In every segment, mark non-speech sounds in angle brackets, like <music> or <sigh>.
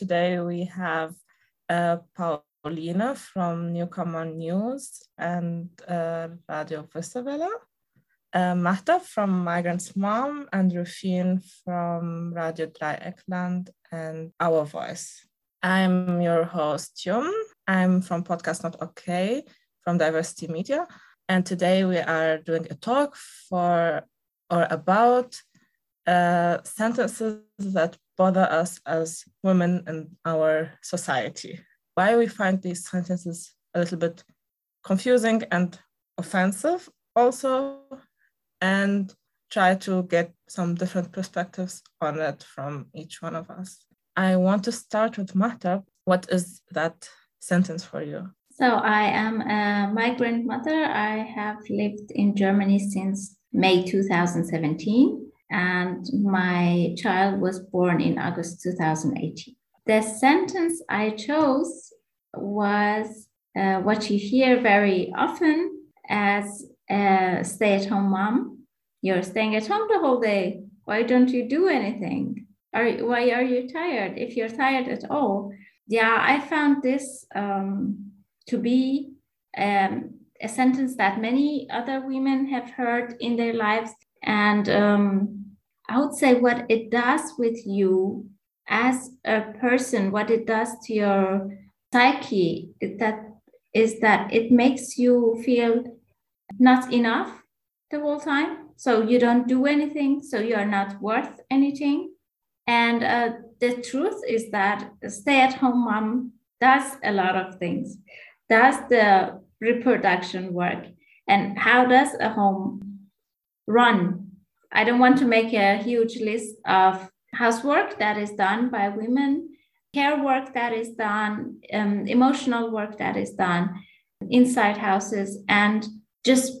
Today we have uh, Paulina from Newcomer News and uh, Radio Westerwelle, uh, from Migrants Mom, and Rufine from Radio Dreieckland and Our Voice. I'm your host, Yumn. I'm from Podcast Not Okay from Diversity Media. And today we are doing a talk for or about uh, sentences that bother us as women in our society. Why we find these sentences a little bit confusing and offensive, also, and try to get some different perspectives on it from each one of us. I want to start with Mahtab. What is that sentence for you? So, I am a migrant mother. I have lived in Germany since May 2017 and my child was born in August 2018. The sentence I chose was uh, what you hear very often as a stay at home mom. You're staying at home the whole day. Why don't you do anything? Are, why are you tired? If you're tired at all. Yeah, I found this um, to be um, a sentence that many other women have heard in their lives. And um, I would say what it does with you as a person, what it does to your psyche, that is that it makes you feel not enough the whole time. So you don't do anything, so you are not worth anything. And uh, the truth is that a stay at home mom does a lot of things, does the reproduction work, and how does a home run. I don't want to make a huge list of housework that is done by women, care work that is done, um, emotional work that is done inside houses, and just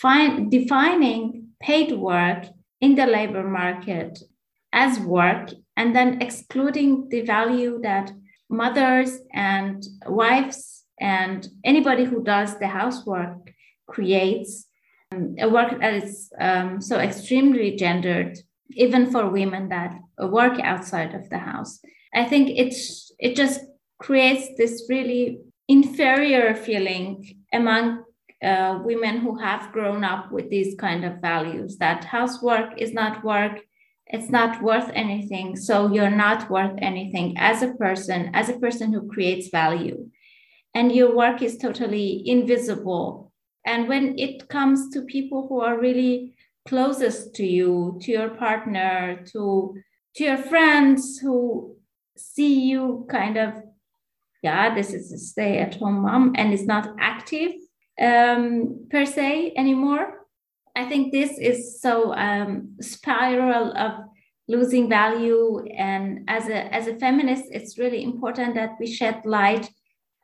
find defining paid work in the labor market as work, and then excluding the value that mothers and wives and anybody who does the housework creates a work that is um, so extremely gendered, even for women that work outside of the house. I think it's it just creates this really inferior feeling among uh, women who have grown up with these kind of values that housework is not work it's not worth anything so you're not worth anything as a person as a person who creates value and your work is totally invisible and when it comes to people who are really closest to you, to your partner, to to your friends who see you kind of, yeah, this is a stay-at-home mom and is not active um, per se anymore. I think this is so um, spiral of losing value. And as a as a feminist, it's really important that we shed light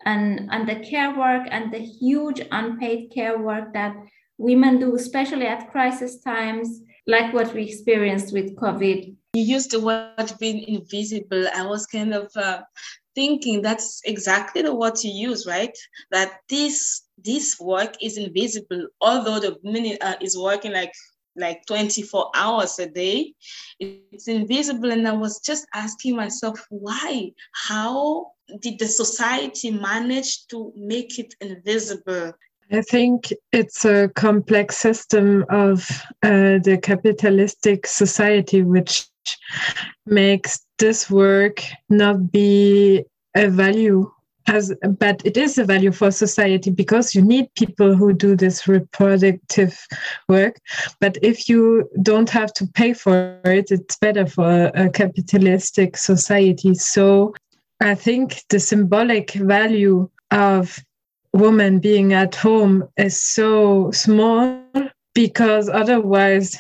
and, and the care work and the huge unpaid care work that women do, especially at crisis times, like what we experienced with COVID. You used the word being invisible. I was kind of uh, thinking that's exactly the word you use, right? That this this work is invisible, although the woman uh, is working like like 24 hours a day. It's invisible. And I was just asking myself, why? How did the society manage to make it invisible? I think it's a complex system of uh, the capitalistic society which makes this work not be a value but it is a value for society because you need people who do this reproductive work. But if you don't have to pay for it it's better for a capitalistic society. So i think the symbolic value of women being at home is so small because otherwise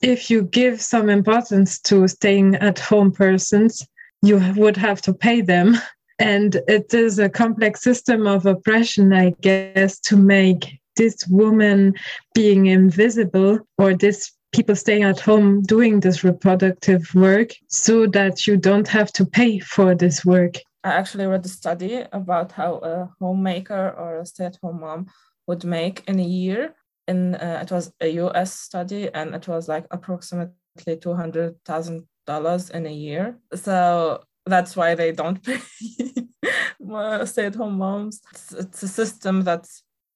if you give some importance to staying at home persons you would have to pay them <laughs> And it is a complex system of oppression, I guess, to make this woman being invisible or this people staying at home doing this reproductive work so that you don't have to pay for this work. I actually read a study about how a homemaker or a stay at home mom would make in a year. And uh, it was a US study and it was like approximately $200,000 in a year. So that's why they don't pay <laughs> stay-at-home moms. It's, it's, a system that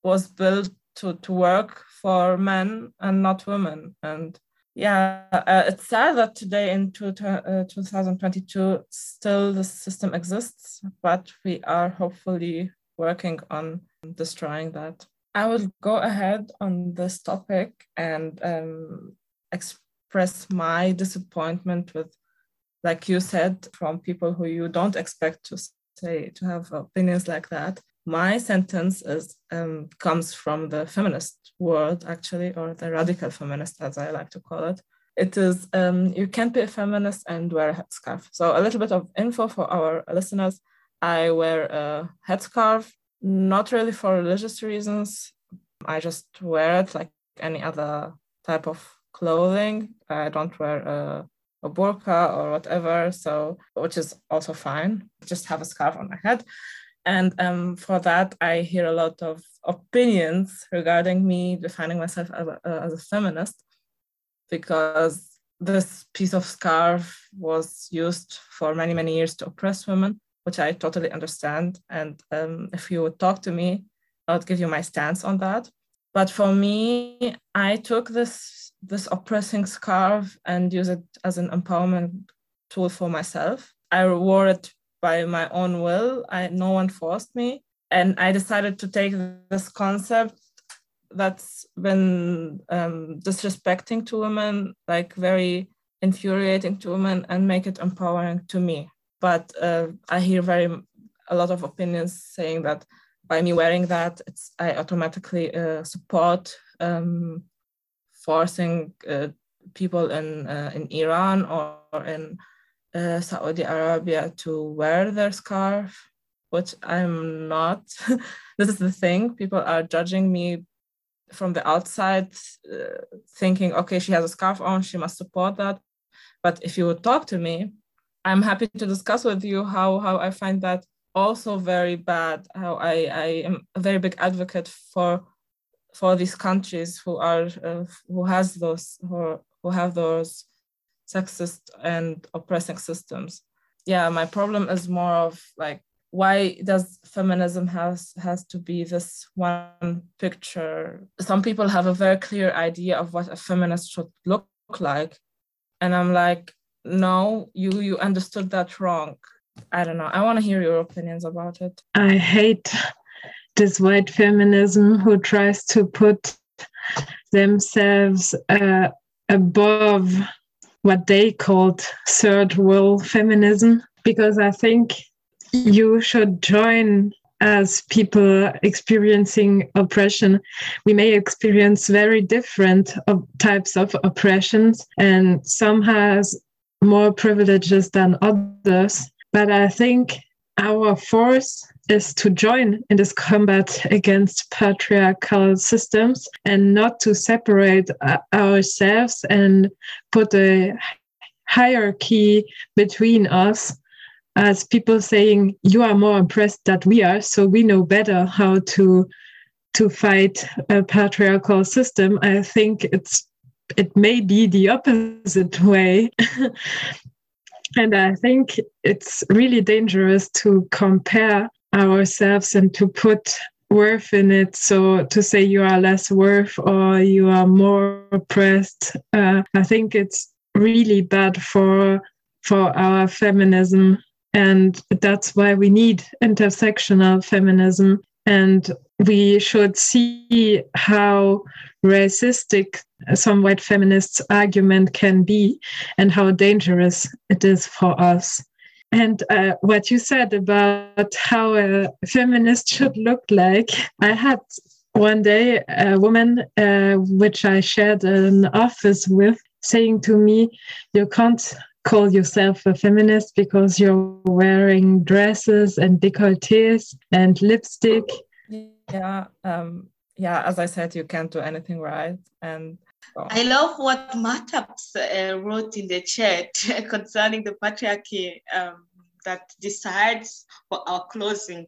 was built to, to work for men and not women. And yeah, uh, it's sad that today in two, uh, 2022 still the system exists, but we are hopefully working on destroying that. I will go ahead on this topic and um, express my disappointment with, like you said, from people who you don't expect to say to have opinions like that. My sentence is um, comes from the feminist world, actually, or the radical feminist, as I like to call it. It is um, you can't be a feminist and wear a headscarf. So a little bit of info for our listeners. I wear a headscarf not really for religious reasons. I just wear it like any other type of clothing. I don't wear a, a burqa or whatever, so which is also fine. Just have a scarf on my head. And um, for that, I hear a lot of opinions regarding me defining myself as a, as a feminist because this piece of scarf was used for many, many years to oppress women which I totally understand. And um, if you would talk to me, I would give you my stance on that. But for me, I took this this oppressing scarf and use it as an empowerment tool for myself. I wore it by my own will. I no one forced me, and I decided to take this concept that's been um, disrespecting to women, like very infuriating to women, and make it empowering to me but uh, I hear very a lot of opinions saying that by me wearing that, it's I automatically uh, support um, forcing uh, people in uh, in Iran or in uh, Saudi Arabia to wear their scarf, which I'm not. <laughs> this is the thing. People are judging me from the outside, uh, thinking, okay, she has a scarf on, she must support that. But if you would talk to me, I'm happy to discuss with you how how I find that also very bad. How I I am a very big advocate for for these countries who are uh, who has those who who have those sexist and oppressing systems. Yeah, my problem is more of like why does feminism has has to be this one picture? Some people have a very clear idea of what a feminist should look like. And i'm like no you you understood that wrong. I don't know. I want to hear your opinions about it. I hate this white feminism who tries to put themselves uh, above what they called third world feminism because i think you should join as people experiencing oppression, we may experience very different types of oppressions, and some has more privileges than others. But I think our force is to join in this combat against patriarchal systems and not to separate uh, ourselves and put a hierarchy between us as people saying you are more oppressed than we are so we know better how to to fight a patriarchal system i think it's it may be the opposite way. <laughs> and I think it's really dangerous to compare ourselves and to put worth in it. So to say you are less worth or you are more oppressed, uh, I think it's really bad for for our feminism. And that's why we need intersectional feminism. And we should see how racistic some white feminists' argument can be and how dangerous it is for us. And uh, what you said about how a feminist should look like, I had one day a woman uh, which I shared an office with saying to me, You can't call yourself a feminist because you're wearing dresses and decolletes and lipstick. Yeah, um, yeah. As I said, you can't do anything right, and I love what Mahtab's uh, wrote in the chat <laughs> concerning the patriarchy um, that decides for our clothing,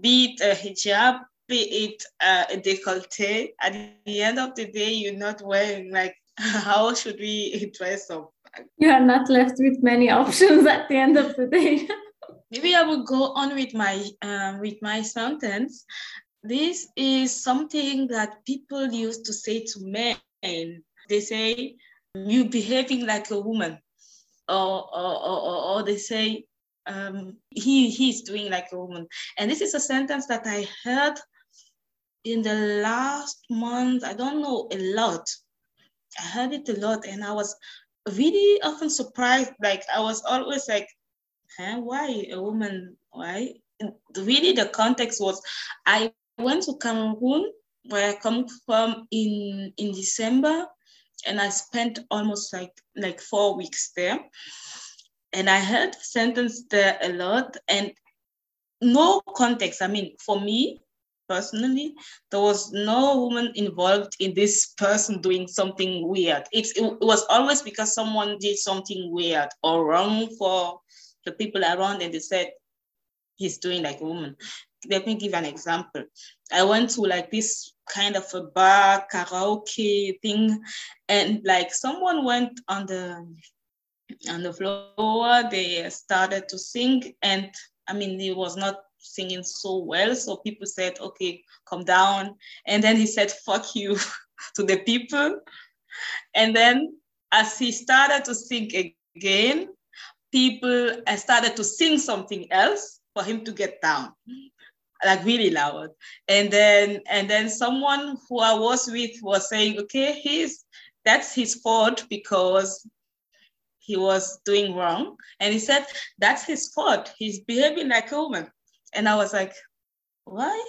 be it a hijab, be it uh, a décolleté. At the end of the day, you're not wearing like, <laughs> how should we dress up? you are not left with many options at the end of the day. <laughs> Maybe I will go on with my uh, with my sentence. This is something that people used to say to men. And they say, "You behaving like a woman," or or, or, or they say, um, "He he's doing like a woman." And this is a sentence that I heard in the last month. I don't know a lot. I heard it a lot, and I was really often surprised. Like I was always like, huh, why a woman? Why? And really, the context was I went to Cameroon, where I come from in in December, and I spent almost like like four weeks there. And I heard sentence there a lot, and no context. I mean, for me, personally, there was no woman involved in this person doing something weird. It, it was always because someone did something weird or wrong for the people around and they said, he's doing like a woman. Let me give an example. I went to like this kind of a bar, karaoke thing, and like someone went on the on the floor, they started to sing, and I mean, he was not singing so well. So people said, okay, come down. And then he said, fuck you <laughs> to the people. And then as he started to sing again, people started to sing something else for him to get down like really loud and then and then someone who i was with was saying okay he's that's his fault because he was doing wrong and he said that's his fault he's behaving like a woman and I was like, why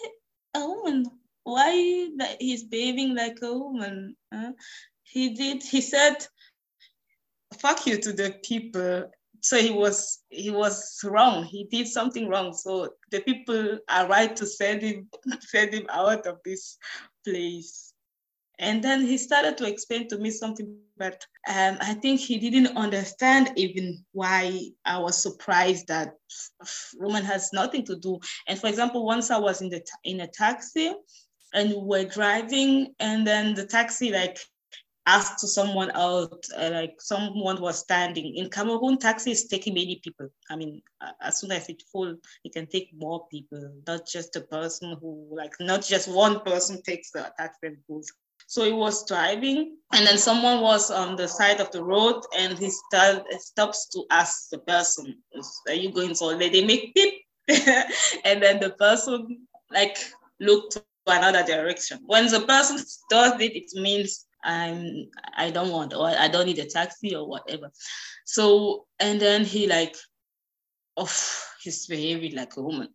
a woman? Why that he's behaving like a woman? Huh? He did, he said, fuck you to the people. So he was he was wrong. He did something wrong. So the people are right to send him <laughs> send him out of this place. And then he started to explain to me something, but um, I think he didn't understand even why I was surprised that woman has nothing to do. And for example, once I was in the in a taxi and we were driving, and then the taxi like asked to someone out, uh, like someone was standing. In Cameroon, taxi is taking many people. I mean, as soon as it's full, it can take more people, not just a person who, like, not just one person takes the taxi and goes so he was driving, and then someone was on the side of the road, and he start, stops to ask the person, "Are you going so?" They make beep, <laughs> and then the person like looked to another direction. When the person <laughs> does it, it means I'm I don't want or I don't need a taxi or whatever. So and then he like, oh, he's behaving like a woman,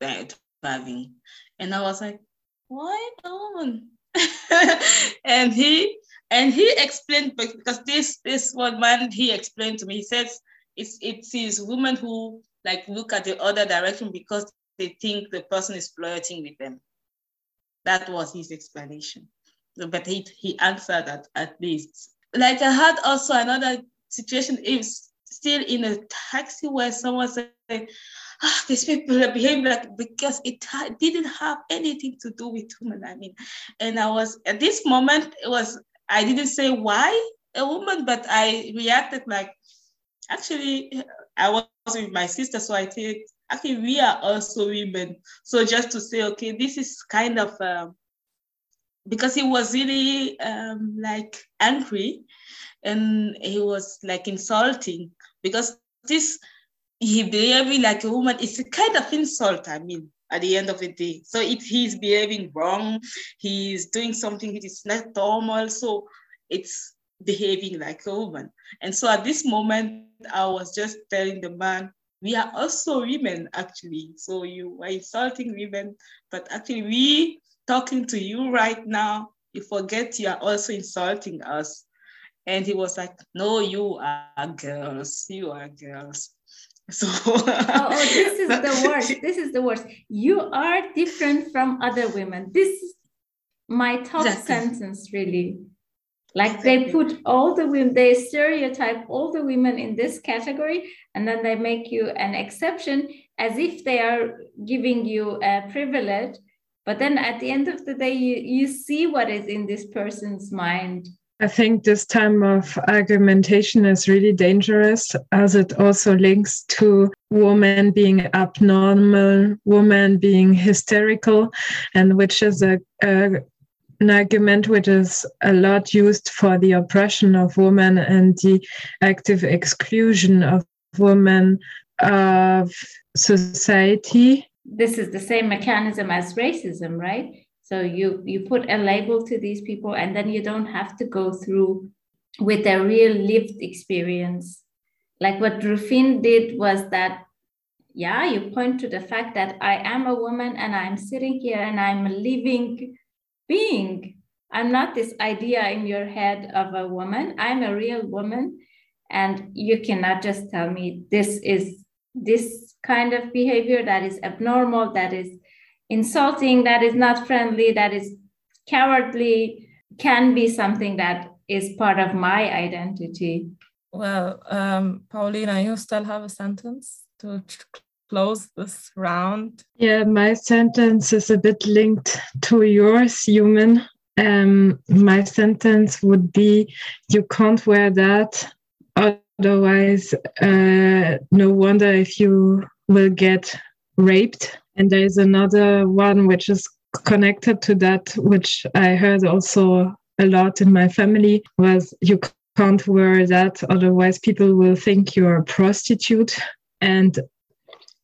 driving, and I was like, why woman? <laughs> and he and he explained because this this one man he explained to me. He says it's it's his women who like look at the other direction because they think the person is flirting with them. That was his explanation. But he he answered that at least. Like I had also another situation is still in a taxi where someone said, ah, these people are behaving like because it ha- didn't have anything to do with women. I mean, and I was at this moment it was I didn't say why a woman, but I reacted like actually I was with my sister, so I think actually we are also women. So just to say, okay, this is kind of um, because he was really um, like angry and he was like insulting because this he behaving like a woman is a kind of insult, I mean, at the end of the day. So if he's behaving wrong, he's doing something that is not normal. So it's behaving like a woman. And so at this moment, I was just telling the man, we are also women, actually. So you are insulting women, but actually we talking to you right now, you forget you are also insulting us. And he was like, no, you are girls, you are girls. <laughs> So oh, oh, this is the <laughs> worst. This is the worst. You are different from other women. This is my top exactly. sentence, really. Like they put all the women, they stereotype all the women in this category, and then they make you an exception as if they are giving you a privilege. But then at the end of the day, you, you see what is in this person's mind I think this time of argumentation is really dangerous as it also links to women being abnormal, women being hysterical, and which is a, a an argument which is a lot used for the oppression of women and the active exclusion of women of society. This is the same mechanism as racism, right? So you you put a label to these people, and then you don't have to go through with their real lived experience. Like what Rufine did was that, yeah, you point to the fact that I am a woman and I'm sitting here and I'm a living being. I'm not this idea in your head of a woman. I'm a real woman. And you cannot just tell me this is this kind of behavior that is abnormal, that is insulting, that is not friendly, that is cowardly, can be something that is part of my identity. Well, um, Paulina, you still have a sentence to close this round? Yeah, my sentence is a bit linked to yours, Yumn. Um, my sentence would be You can't wear that. Otherwise, uh, no wonder if you will get raped. And there is another one which is connected to that, which I heard also a lot in my family was you can't wear that, otherwise people will think you're a prostitute. And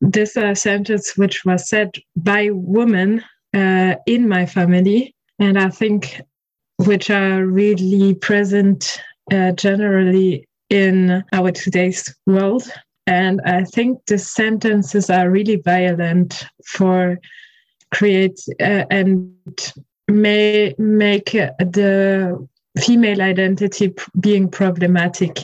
this uh, sentence, which was said by women uh, in my family, and I think which are really present uh, generally in our today's world. And I think the sentences are really violent for create uh, and may make the female identity being problematic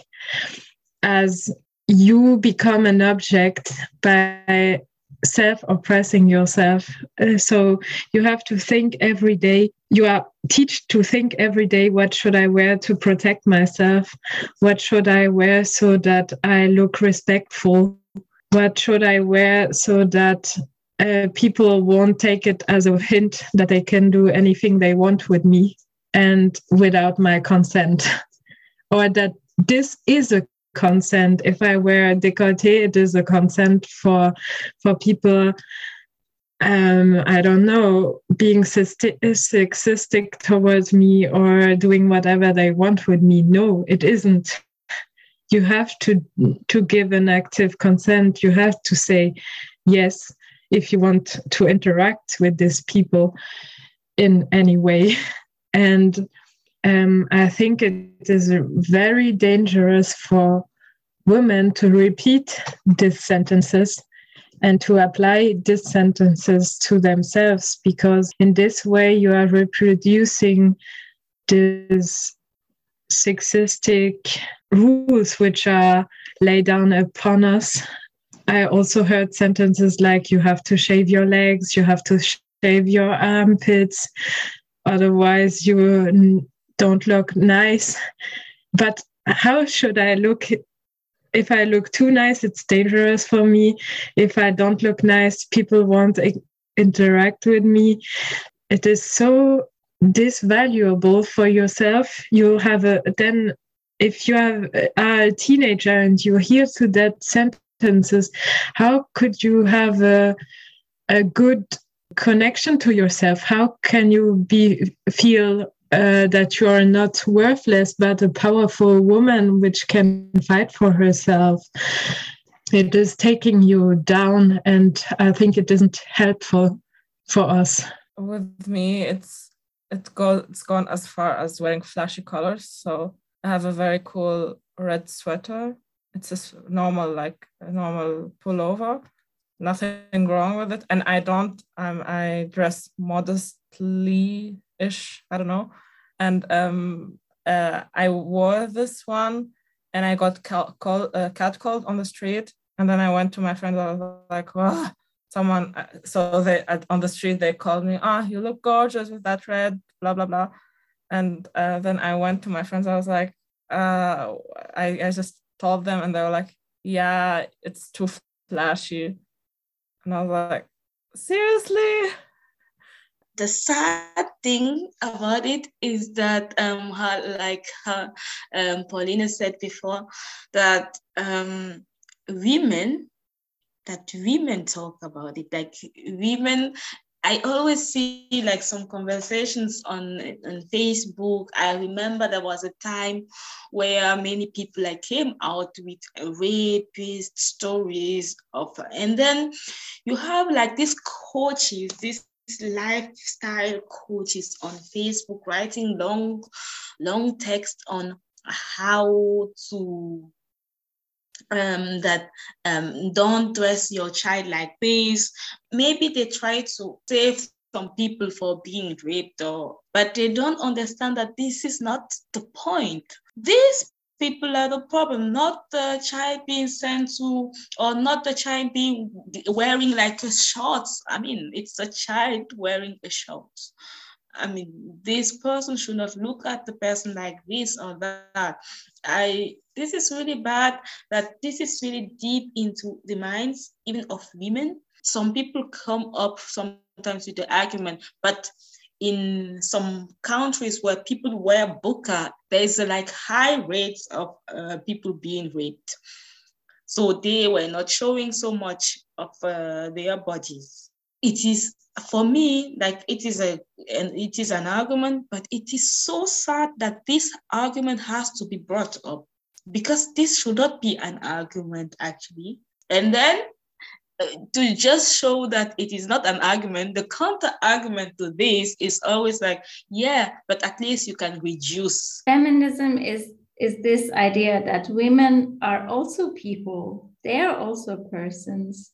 as you become an object by self oppressing yourself. Uh, so you have to think every day you are teach to think every day what should i wear to protect myself? What should i wear so that i look respectful? What should i wear so that uh, people won't take it as a hint that they can do anything they want with me and without my consent? <laughs> Or that this is a consent. If i wear a décolleté it is a consent for for people. Um i don't know being sexistic towards me or doing whatever they want with me. No it isn't. You have to to give an active consent. You have to say yes if you want to interact with these people in any way. <laughs> And um, I think it is very dangerous for women to repeat these sentences and to apply these sentences to themselves because in this way you are reproducing these sexistic rules which are laid down upon us. I also heard sentences like you have to shave your legs, you have to shave your armpits, otherwise you don't look nice. But how should I look? If I look too nice, it's dangerous for me. If I don't look nice, people won't interact with me. It is so disvaluable for yourself. You have a then if you have a teenager and you hear to that sentences, how could you have a a good connection to yourself? How can you be feel uh, that you are not worthless but a powerful woman which can fight for herself. It is taking you down and i think it isn't helpful for us. With me it's it go, it's gone as far as wearing flashy colors. So i have a very cool red sweater. It's a normal like a normal pullover. Nothing wrong with it. And i don't um, i dress modestly ish i don't know and um, uh, I wore this one and I got cal- call, uh, catcalled on the street. And then I went to my friend. I was like, well, someone. Uh, so they on the street they called me. Ah, oh, you look gorgeous with that red. Blah blah blah. And uh, then I went to my friends. I was like, uh, I I just told them, and they were like, yeah, it's too flashy. And I was like, seriously? The sad thing about it is that um her, like her, um Paulina said before that um women that women talk about it like women I always see like some conversations on, on Facebook. I remember there was a time where many people like came out with rapist stories of, and then you have like these coaches, these lifestyle coaches on Facebook writing long, long text on how to um, that um, don't dress your child like this. Maybe they try to save some people for being raped, or but they don't understand that this is not the point. These people are the problem, not the child being sent to, or not the child being wearing like a shorts. I mean, it's a child wearing a shorts. I mean, this person should not look at the person like this or that. I this is really bad that this is really deep into the minds even of women. Some people come up sometimes with the argument, but in some countries where people wear burqa, there's like high rates of uh, people being raped. So they were not showing so much of uh, their bodies. It is for me like it is a and it is an argument but it is so sad that this argument has to be brought up because this should not be an argument actually and then to just show that it is not an argument the counter argument to this is always like yeah but at least you can reduce. Feminism is is this idea that women are also people. They are also persons.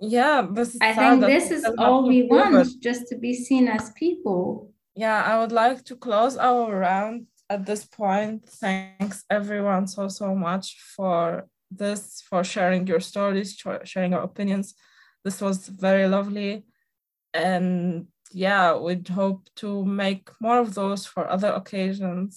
Yeah this i think this is all we want just to be seen as people. Yeah i would like to close our round at this point. Thanks everyone so so much for this for sharing your stories sharing your opinions. This was very lovely. And yeah we'd hope to make more of those for other occasions